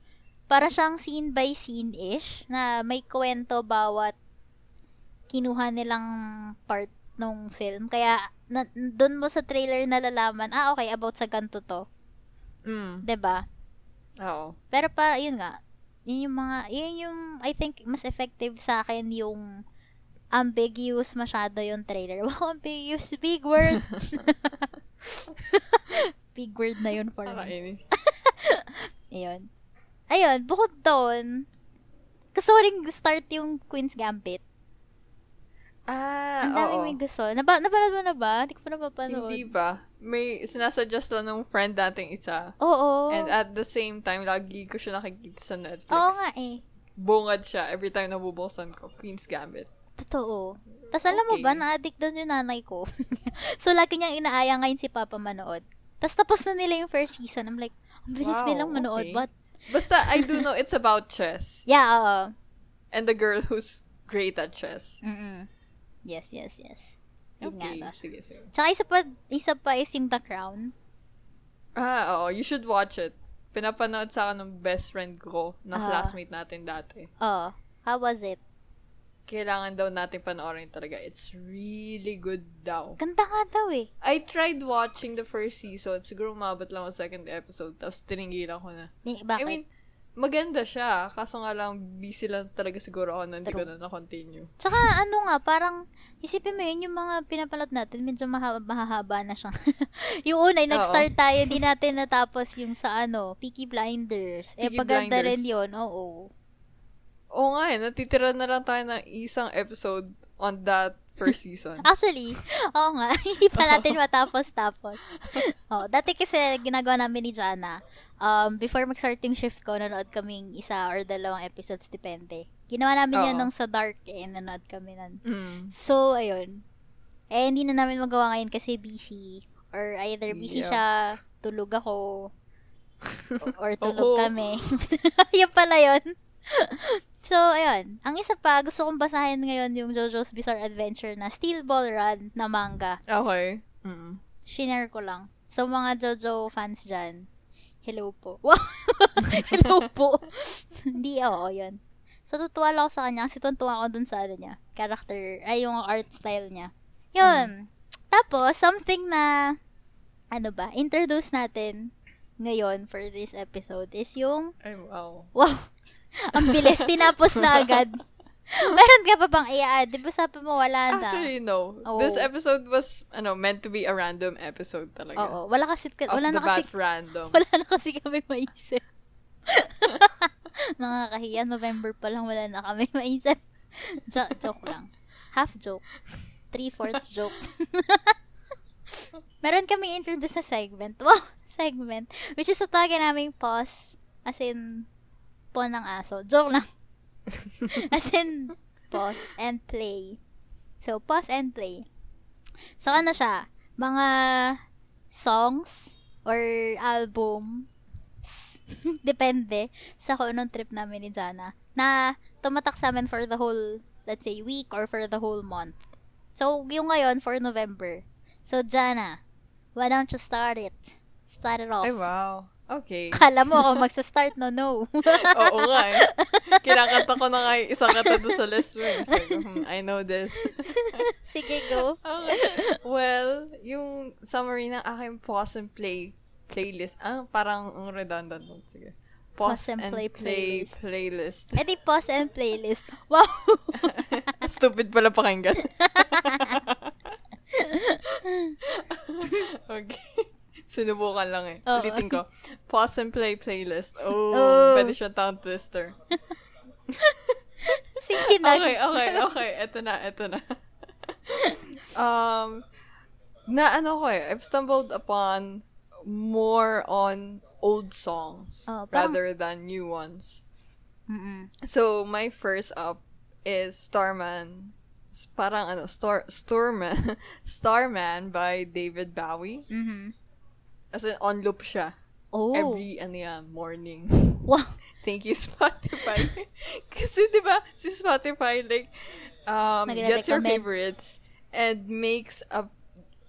para siyang scene by scene-ish, na may kwento bawat kinuha nilang part nung film. Kaya, na, dun mo sa trailer nalalaman, ah, okay, about sa ganito to. Mm. ba? Oo. Pero para, yun nga, yun yung mga, yun yung, I think, mas effective sa akin yung ambiguous masyado yung trailer. Wow, ambiguous. Big word. Big word na yun for me. Ayun. Ayun, bukod doon, gusto ko rin start yung Queen's Gambit. Ah, Ang daming oo. may gusto. Naba, napanood mo na ba? Hindi ko pa napapanood. Hindi ba? May sinasuggest lang ng friend nating isa. Oo. And at the same time, lagi ko siya nakikita sa Netflix. Oo nga eh. Bungad siya every time nabubuksan ko. Queen's Gambit. Totoo. Tapos alam mo Okay. ba, na-addict doon yung nanay ko. so, lagi niyang inaaya ngayon si Papa manood. Tapos tapos na nila yung first season. I'm like, ang bilis Wow, nilang manood. okay. But, Basta, I do know it's about chess. yeah, oo. And the girl who's great at chess. Mm-mm. Yes, yes, yes. Yun Okay, nga. no. sige, sige. Tsaka isa pa, isa pa is yung The Crown. Ah, oo. You should watch it. Pinapanood sa akin ng best friend ko na Ah. classmate natin dati. Oh, how was it? Kailangan daw natin panoorin talaga. It's really good daw. Ganda nga daw eh. I tried watching the first season. Siguro umabot lang ang second episode. Tapos tininggilan ko na. Ni, bakit? I mean, maganda siya. Kaso nga lang, busy lang talaga siguro ako na hindi ko na na-continue. Tsaka ano nga, parang, isipin mo yun, yung mga pinapalot natin, medyo mahaba, mahahaba na siya. yung una, yung nag-start tayo, hindi natin natapos yung sa ano, Peaky Blinders. eh, Peaky paganda Blinders. rin yun, oo. Oo nga eh, natitira na lang tayo ng isang episode on that first season. Actually, oo nga, hindi pa natin matapos-tapos. oh, dati kasi ginagawa namin ni Jana, um, before mag-start yung shift ko, nanood kaming isa or dalawang episodes, depende. Ginawa namin yan Oo. nung sa dark eh, nanood kami nun. Mm. So, ayun. Eh, hindi na namin magawa ngayon kasi busy. Or either busy Yeah. siya, tulog ako, or tulog kami. yun pala yun. so, ayun. Ang isa pa, gusto kong basahin ngayon yung JoJo's Bizarre Adventure na Steel Ball Run na manga. Okay. Mm. Shinare ko lang. So, mga JoJo fans dyan, hello po. Hello po. Hindi, oo, yun. So, tutuwa lang ako sa kanya kasi tuntua ako dun sa ano niya, character, ay yung art style niya. Yun. Tapos, something na, ano ba, introduce natin ngayon for this episode is yung, Ay, wow. wow, ang bilis, tinapos na agad. Meron ka pa bang i-add? Di ba sabi mo wala na? Actually, no. Oo. This episode was, ano, meant to be a random episode talaga. Oo, wala kasi, Off wala na kasi random. Wala na kasi kami maisip. Nakakahiya. November pa lang wala na kami maisip. Jo- joke lang. Half joke. Three-fourths joke. Meron kami introduce sa segment. Wow! Segment. Which is tatawagin naming pause. As in, po ng aso. Joke lang. As in, pause and play. So, pause and play. So, ano siya? Mga songs or album depende sa kung anong trip namin ni Jana na tumatak sa amin for the whole let's say week or for the whole month. So, yung ngayon for November. So, Jana, why don't you start it? Start it off. Ay, wow. Okay. Kala mo ako magsa-start, no, no. Oo nga eh. Kinakanta ko na nga yung isang kanta doon sa mo. eh. Sabi ko, hmm, I know this. Sige, go. Okay. Well, yung summary ng aking pause and play playlist. Ah, parang ang redundant nun. Sige. Pause, and, play, playlist. E di pause and playlist. Wow! Stupid pala pakinggan. okay. Sinubukan lang eh. Oo. Ulitin ko. Pause and play playlist. Oh, Oh. pwede siya tongue twister. Sige na. Okay, okay, okay. Eto na, eto na. um, na ano ko eh, I've stumbled upon more on old songs Oh, parang- rather than new ones. Mm-mm. So, my first up is Starman parang ano, Star, Starman, Starman by David Bowie. Mhm. As in, on loop siya. Oh. Every, ano yan, morning. wow. Thank you, Spotify. Kasi, di ba, si Spotify, like, um, gets your favorites and makes a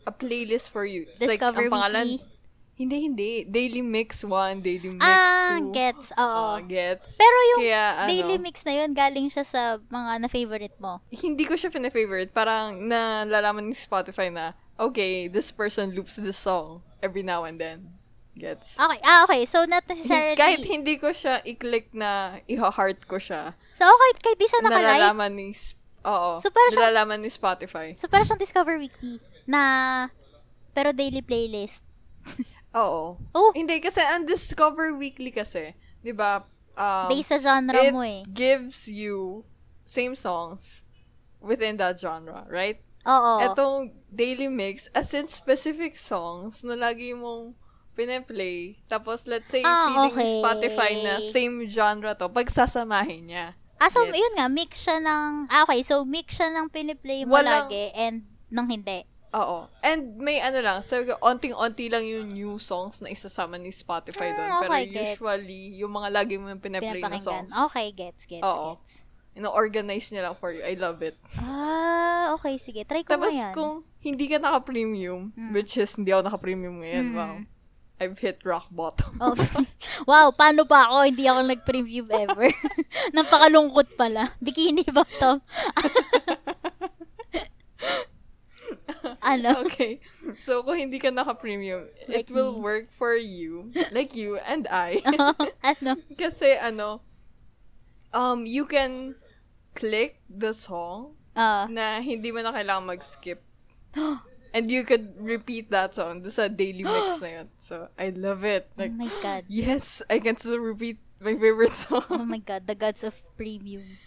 a playlist for you. It's like, Discover ang pangalan, Weekly. hindi, hindi. Daily Mix 1, Daily Mix 2. Ah, gets. Oo. Ah, gets. Pero yung Kaya, ano, daily mix na yun, galing siya sa mga na-favorite mo. hindi ko siya fina-favorite. Parang nalalaman ni Spotify na, okay, this person loops this song every now and then. Gets? Okay. Ah, okay. So, not necessarily. Kahit hindi ko siya i-click na iha-heart ko siya, So, okay. Kahit di siya nakalike. nalalaman ni, oo, So, siyang- nalalaman ni Spotify. So, parang siyang Discover Weekly. Na, pero daily playlist. Oo. Oh, Hindi, kasi ang Discover Weekly kasi, di ba, um, based sa genre it mo eh. gives you same songs within that genre, right? Oo. Etong daily mix, as in specific songs na lagi mong pine-play. Tapos, let's say, Ah, feeling okay. Spotify na same genre to, pagsasamahin niya. ah, so, Gets? yun nga, mix siya ng, ah, okay, so, mix siya ng piniplay mo Walang- lagi and nang hindi. Oo. And may ano lang, so, onting-onti lang yung new songs na isasama ni Spotify doon. Pero okay, gets. usually, yung mga lagi mo yung pine-play na songs, Okay, gets, gets, Oo. gets. ino-organize niya lang for you. I love it. Ah, okay, sige. Try ko Tapos, nga yan. kung hindi ka naka-premium, Mm. which is, hindi ako naka-premium ngayon, Mm. wow. I've hit rock bottom. Oh. wow, paano pa ako? Hindi ako nag-preview ever. Napakalungkot pala. Bikini bottom. ano? okay. So, kung hindi ka naka-premium, Like it will me. work for you, like you and I. ano? Kasi, ano, um, you can click the song Ah. na hindi mo na kailangan mag-skip. And you could repeat that song doon sa daily mix na yun. So, I love it. oh Like, my God. yes, I can still repeat my favorite song. Oh my God. The gods of premium.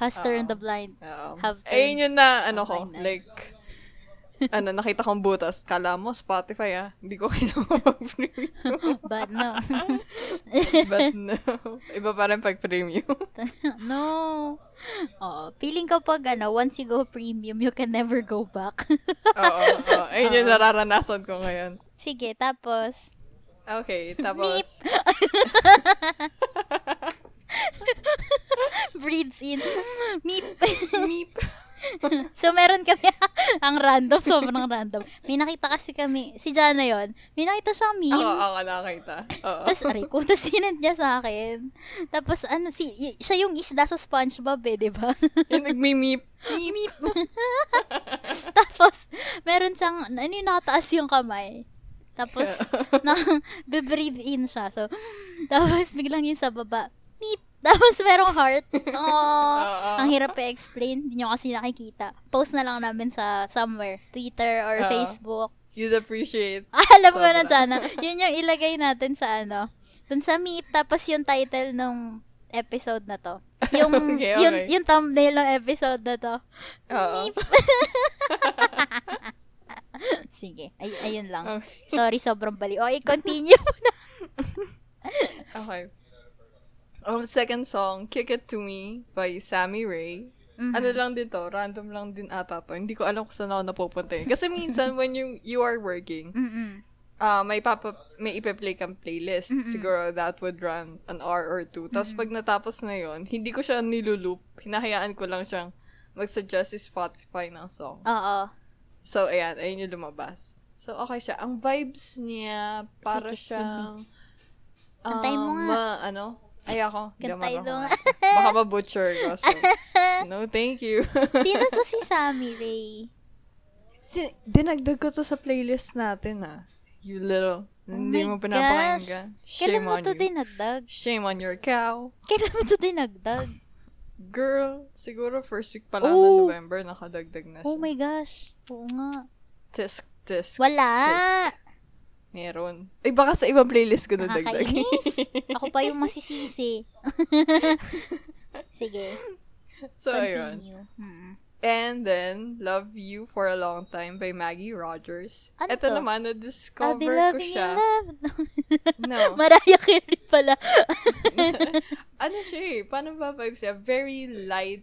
Huster and the blind. Um, Have ayun yun na, ano ko, like, ano, nakita kong butas. Kala mo, Spotify ah. Hindi ko kailangan mag-premium. But no. But no. Iba pa rin pag premium. no. Oo. Feeling ko pag ano, once you go premium, you can never go back. Oo, oo. Ayun yung nararanasan ko ngayon. Sige, tapos. Okay, tapos, breathes in. Meep. meep. so, meron kami, ang random, sobrang random. May nakita kasi kami, si Jana yon may nakita siyang meme. Ako, ako nakakita. Oo. Tapos, aray ko, tapos sinend niya sa akin. Tapos, ano, si, y- siya yung isda sa Spongebob eh, di ba? yung nagmi-meep. Meep. Tapos, meron siyang, ano yung nakataas yung kamay. Tapos, na, breathe in siya. So, tapos, biglang yun sa baba, meep. Tapos, merong heart. Oh, ang hirap i-explain. Hindi nyo kasi nakikita. Post na lang namin sa somewhere. Twitter or Oo. Facebook. You'd appreciate. Ah, alam ko na, Sobra. Jana. Yun yung ilagay natin sa ano. Dun sa meep. Tapos, yung title ng episode na to. Yung, Okay, Yung, okay. yung thumbnail ng episode na to. Oo. Sige. Ay, ayun lang. Okay. Sorry, sobrang bali. O, i-continue mo na. Okay. Um, second song, Kick It To Me by Sammy Ray. Mhm. Ano lang din to, random lang din ata to. Hindi ko alam kung saan ako napupunta eh. Kasi minsan when you you are working, Mm-mm. ah may papa may ipe-play kang playlist. Mm-mm. Siguro that would run an hour or two. Tapos pag natapos na yon, hindi ko siya nilulup. Hinahayaan ko lang siyang mag-suggest si Spotify ng songs. Oo. So, ayan, ayun yung lumabas. So, okay siya. Ang vibes niya, para siyang... Kantahin mo um, nga. ma- ano? Ay, ako. Hindi mo marunong. nga. Baka ma-butcher ko. So, no, thank you. Sino to si Sammy Ray? si, dinagdag ko to sa playlist natin, ah. You little. hindi Oh my mo pinapakinggan. Kailan Shame mo on to you. dinagdag? Shame on your cow. Kailan mo to dinagdag? Girl, siguro first week pa lang Oh. ng November, nakadagdag na siya. Oh my gosh. Oo nga. Tisk, tisk. Wala. Tisk. Meron. Ay, baka sa ibang playlist ko nadagdag. Nakakainis. Ako pa yung masisisi. Sige. so, ayun. Continue. Mm. And then, Love You for a Long Time by Maggie Rogers. Ano Ito to? naman, I'll be na-discover ko loving you, siya. love. No. Mariah Carey pala. ano siya eh? Paano ba vibes siya? Very light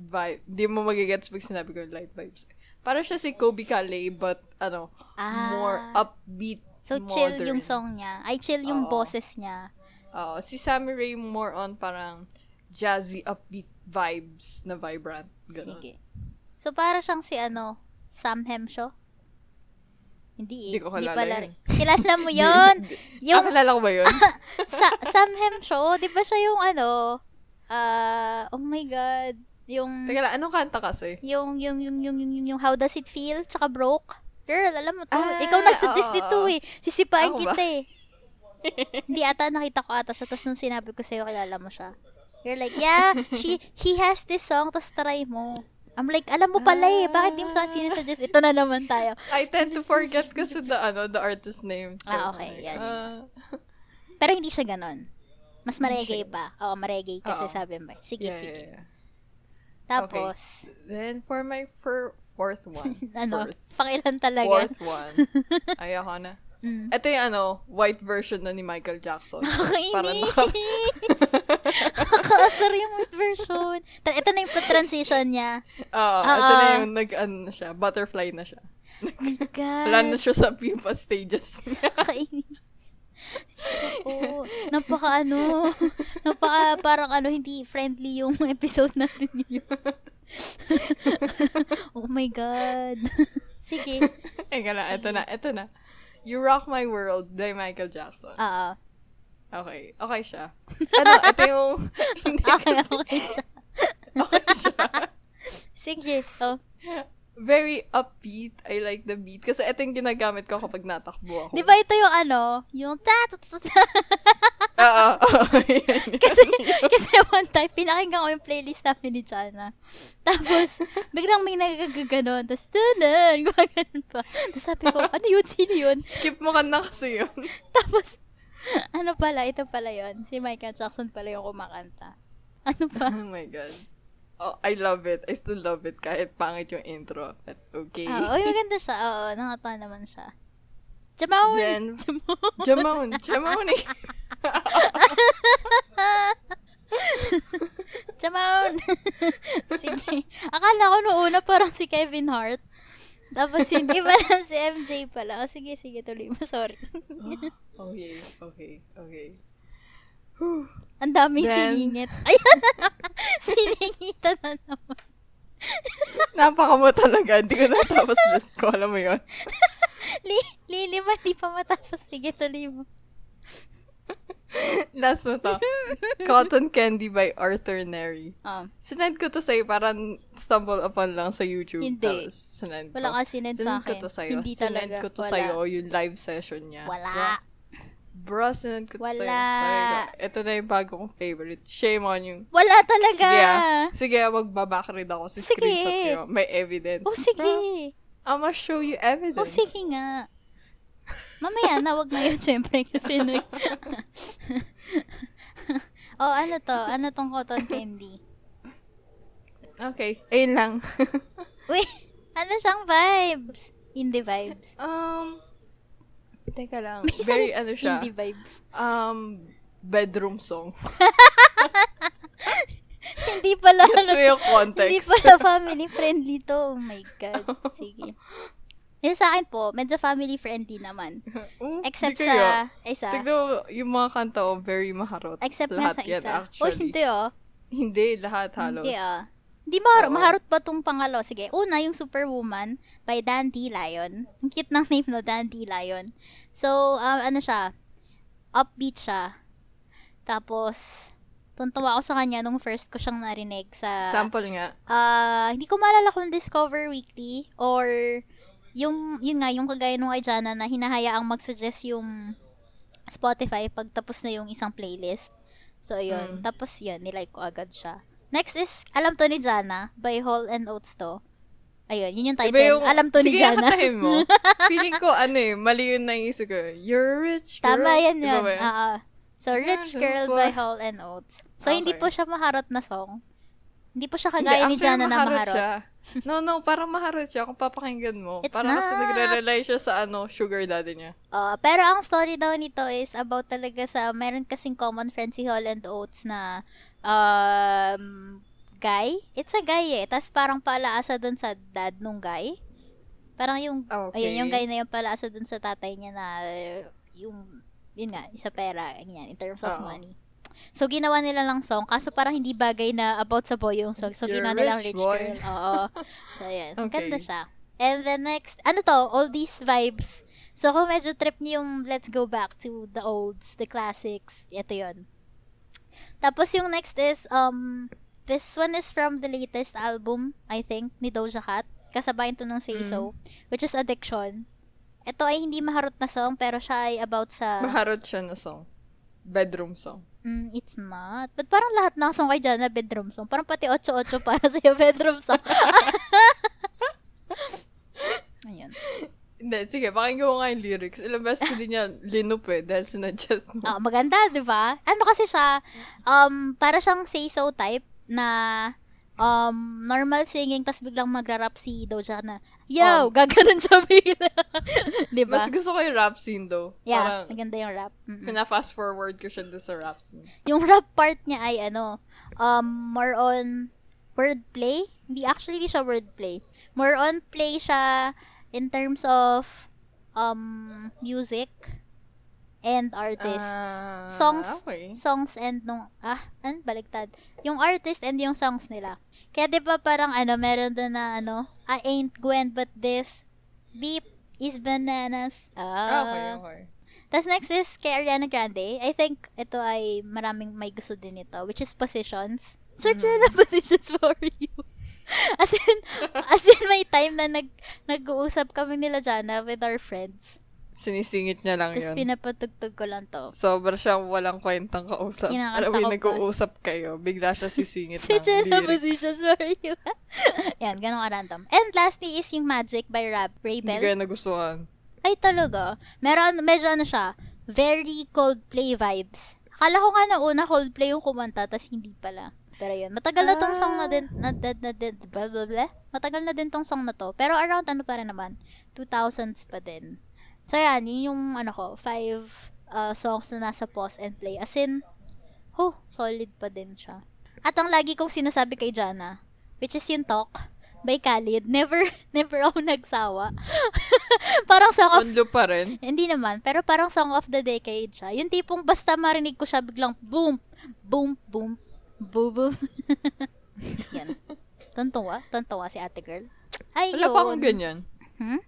vibe. Hindi mo magigets pag sinabi ko light vibes. Para siya si Kobe Calais, but, ano, Ah. more upbeat, So, chill modern. yung song niya. Ay, chill yung Oo. boses niya. Oo, si Sammy Ray more on parang jazzy, upbeat vibes na vibrant. Ganun. Sige. So, para siyang si ano, Sam Hemshaw? Hindi eh. Hindi ko kilala pala yun. Kilala mo yun? Yung, ah, kilala ko ba yun? sa, Sam Hemshaw, di ba siya yung ano, ah, oh my God, yung, Teka lang, anong kanta kasi? yung, yung, yung, yung, yung, yung, yung How Does It Feel, tsaka Broke. Girl, alam mo to. Ah, Ikaw nagsuggest nito eh. Sisipain Ako ba? kita eh. Hindi ata, nakita ko ata siya. Tapos nung sinabi ko sa'yo, kilala mo siya. You're like, yeah, she, he has this song, tapos try mo. I'm like, alam mo pala eh, bakit di mo sa sinasuggest? Ito na naman tayo. I tend to forget kasi the, ano, the artist name. So, Ah, okay, yan. ah, Pero hindi siya ganon. Mas maregay pa. Oo, maregay kasi Oo. sabi mo. Sige, yeah, sige. yeah, yeah. Tapos, Then, for my fir- fourth one. ano, Fourth. pakilan talaga. Fourth one. Ayoko na. Mm. Ito yung ano, white version na ni Michael Jackson. Para Nakakainis. naka- Nakakaasar yung white version. Ito na yung transition niya. Oo, Ah, ito na yung nag, ano siya, butterfly na siya. Oh my God. Wala na siya sa pupa stages. Nakakainis. Oo. Napaka ano, napaka parang ano, hindi friendly yung episode natin yun. oh my God. Sige. Eka na, ito na, ito na. You Rock My World by Michael Jackson. Oo. Okay, okay siya. Ano, ito yung, hindi Okay, kasi, okay siya. okay siya. Sige. Oh. Very upbeat. I like the beat. Kasi ito yung ginagamit ko kapag natakbo ako. Di ba ito yung ano, yung ta ta ta ta Oo, kasi, kasi one time, pinakinggan ko yung playlist namin ni Chana. Tapos, biglang may nagagaganon. Tapos, tunan, gumaganon pa. Tapos sabi ko, ano yun? Sino yun? Skip mo ka na kasi yun. Tapos, ano pala, ito pala yun. Si Michael Jackson pala yung kumakanta. Ano pa? Oh my God. Oh, I love it. I still love it kahit pangit yung intro. But okay. Ah, uy, maganda siya. Oo, nakatawa naman siya. Jamaon! Then, Jamaon! Jamon. Jamon eh. Jamaon! Sige. Akala ko noong una parang si Kevin Hart. Tapos hindi pala si MJ pala. O, sige, sige, tuloy mo. Sorry. Okay, okay, okay. Ang daming Then- siningit. Ayan Siningitan na naman. Napaka mo talaga. Hindi ko natapos list ko. Alam mo yun? Li- lilima, di pa matapos. Sige, tuloy mo. Last na to. Cotton Candy by Arthur Neri. Um, Sinend ko to sa'yo. Parang stumble upon lang sa YouTube. Hindi. Tapos sinend ko. wala ka sinend sa Sinend ko akin. to sa'yo. Hindi sinend talaga. ko to Wala. sa'yo yung live session niya. Wala. Bro, sinend ko to Wala. sa'yo. Sabi ko, ito na yung bago kong favorite. Shame on you. Wala talaga. Sige ah. Sige ah, magbabackread ako sa Sige. screenshot ko. May evidence. O, sige. Bro, I'ma show you evidence. O, sige nga. Mamaya na, wag na yun, syempre, kasi nag... oh, ano to? Ano tong cotton candy? Okay. Ayun lang. Uy, ano siyang vibes? Indie vibes. um, teka lang. May Very, ano siya, Indie vibes. um, bedroom song. hindi pala, Gets ano, yung context. hindi pala family friendly to. Oh my God. Sige. Yung sa akin po, medyo family friendly naman. Oh, Except sa isa. Tignan yung mga kanta oh, very maharot. Except lahat nga sa yan, isa. actually. Oh, hindi oh. Hindi, lahat halos. Hindi ah. Hindi maharot, Oo. maharot ba tong pangalo? Sige, una yung Superwoman by Dan T. Lion. Ang cute ng name no, Dan T. Lion. So, um, ano siya, upbeat siya. Tapos, tuntawa ako sa kanya nung first ko siyang narinig sa... Sample nga. Ah, hindi ko maalala kung Discover Weekly or yung, yun nga, yung kagaya nung kay Jana na hinahayaang mag-suggest yung Spotify pag tapos na yung isang playlist. So, yun. Mm. Tapos, yun, nilike ko agad siya. Next is, alam to ni Jana, by Hall and Oates to. Ayun, yun yung title. Yung, alam to ni sige, Jana. kakatahin mo. Feeling ko, ano eh, mali yun na isip ko. You're a rich girl. Tama yan yun. ba yun? Ah. So, Rich Yeah, Girl po. by Hall and Oates. So, hindi Okay. po siya maharot na song. Hindi po siya Hindi, kagaya ni actually, Jana na maharot siya. No, no, parang maharot siya kung papakinggan mo. It's parang kasi not. nagre-rely siya sa ano, sugar daddy niya. Uh, pero ang story daw nito is about talaga sa, meron kasing common friend si Hall and Oates na um, guy. It's a guy eh. Tapos parang palaasa dun sa dad nung guy. Parang yung, Okay. ayun, yung guy na yung palaasa dun sa tatay niya na, yung, yun nga, sa pera, ganyan, in terms of Oo. money. So, ginawa nila lang song, kaso parang hindi bagay na about sa boy yung song. So, You're ginawa nilang rich, rich boy. girl. Oo. So, yan. Okay. Ganda siya. And the next, ano to, all these vibes. So, kung medyo trip niyo yung let's go back to the olds, the classics, ito yon Tapos yung next is, um, this one is from the latest album, I think, ni Doja Cat. Kasabayan to nung Say So, which is Addiction. Ito ay hindi maharot na song, pero siya ay about sa... Maharot siya na song. Bedroom song. Mm, it's not. But parang lahat ng song kay Jana, bedroom song. Parang pati 8-8 para sa'yo, bedroom song. Ayun. Hindi, sige, pakinggan ko nga yung lyrics. Ilang beses ko din yan linup eh, dahil sinadjust mo. Ah, maganda, 'di ba? Ano kasi siya, um para siyang say so type na um normal singing tas biglang magra-rap si Doja na, "Yo, Um, gaganon siya bigla." 'Di ba? Mas gusto ko yung rap scene though. Yeah, Parang, maganda yung rap. Mm-mm. pina-fast forward ko siya doon sa rap scene. Yung rap part niya ay ano, um more on wordplay. Hindi actually siya wordplay. More on play siya in terms of um music and artists. Ah, songs Okay. songs and nung ah ano baliktad yung artist and yung songs nila kaya 'di ba parang ano meron doon na ano I ain't Gwen but this beep is bananas Ah, okay, ah okay. tas next is kay Ariana Grande I think ito ay maraming may gusto din ito which is positions search Mm. na positions for you as in as in may time na nag nag-uusap kami nila Jana with our friends Sinisingit niya lang tapos yun. pinapatugtug ko lang to Sobra siyang walang kwentang kausap. Kinakanta Alam mo, nag-uusap kayo, bigla siya sisingit Si ng lyrics. positions for you. Yan, ganun ka-random. And lastly is yung Magic by Rap Hindi Rebel. ko nagustuhan. Ay, talaga. Meron, medyo ano siya, very Coldplay vibes. Akala ko nga na una Coldplay yung kumanta, tas hindi pala. Pero yun, matagal na tong song na din, na, na, na, na, blah, blah, blah. Matagal na din tong song na to. Pero around ano pa rin naman, 2000s pa din. So yan, yun yung ano ko, five uh, songs na nasa pause and play. As in, oh, solid pa din siya. At ang lagi kong sinasabi kay Jana, which is yung Talk by Khalid, never, never ako nagsawa. parang song of, Undo pa rin. hindi naman, pero parang song of the decade siya. Yung tipong basta marinig ko siya biglang boom, boom, boom, boom, boom. Yan. Tontuwa, tontuwa si ate girl. Ayun. Wala pa akong ganyan. Hmm?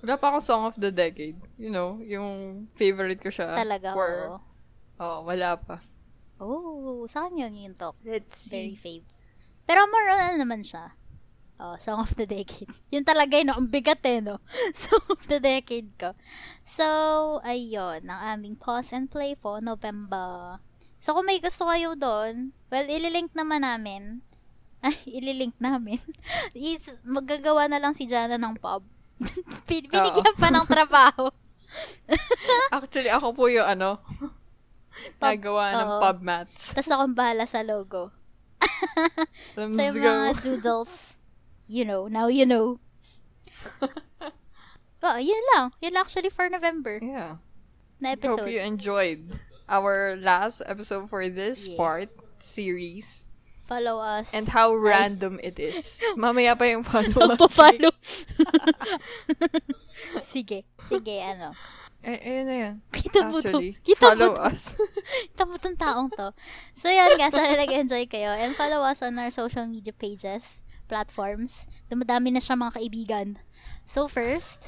Wala pa akong song of the decade. You know, yung favorite ko siya. Talaga, for, oo. Oo, wala pa. Oh, sa akin yun yung talk. Let's Very fave. Pero more on naman siya. Oh, Song of the Decade. Yun talaga yun, ang bigat eh, no? Song of the Decade ko. So, ayun, ang aming pause and play for November. So, kung may gusto kayo doon, well, ililink naman namin. Ay, ililink namin. Is, magagawa na lang si Jana ng pub. Bin- Binigyan pa ng trabaho. Actually, ako po yung ano, nagawa ng pub mats. Tapos akong bahala sa logo. Let's Sa yung mga doodles. You know, now you know. oh, yun lang. Yun lang actually for November Yeah. na Hope episode. you enjoyed our last episode for this Yeah. part series Follow us. and how random it is. Mamaya pa yung follow us. Magpa-follow. Sige. Sige, ano. Eh, ayun na yan. Kita mo to. Actually, Kita follow mo to. us. Kita mo tong taong to. So, yun guys. Sana nag-enjoy kayo. And follow us on our social media pages, platforms. Dumadami na siya mga kaibigan. So, first,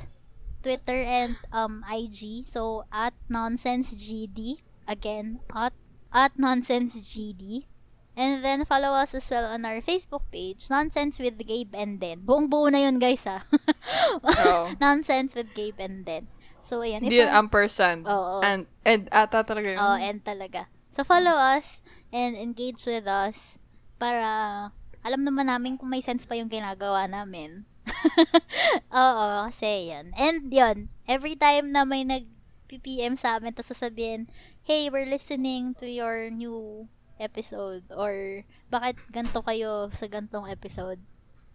Twitter and um IG. So, at NonsenseGD. Again, at, at NonsenseGD. And then, follow us as well on our Facebook page, Nonsense with Gabe and Den. Buong buo na yun, guys, ha? Oo. Nonsense with Gabe and Den. So, ayan. Hindi yun you- ampersand. Oo. And, and ata talaga yun. Oh, and talaga. So, follow us and engage with us para alam naman namin kung may sense pa yung ginagawa namin. Oo, kasi yan. And yun, every time na may nag-PPM sa amin, tapos sasabihin, hey, we're listening to your new episode or bakit ganto kayo sa gantong episode,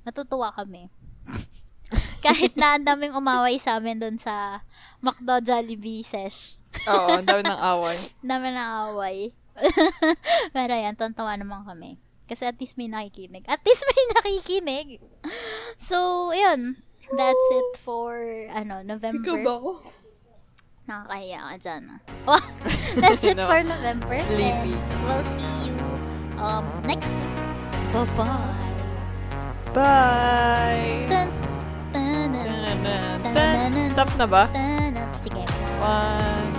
natutuwa kami. Kahit na ang daming umaway sa amin dun sa McDo Jollibee sesh. Oo, ang dami ng away. Dami ng away. Pero yan, tontawa naman kami. Kasi at least may nakikinig. At least may nakikinig. So, ayun. That's it for, ano, November. Ikaw ba ako? Ka dyan. ah. Well, that's it No. for November. Sleepy. And we'll see you um, next week. Bye-bye. Bye! Dun, dun, dun, Dun, dun, dun, Dun. Stop na ba? dun, dun. Sige. One,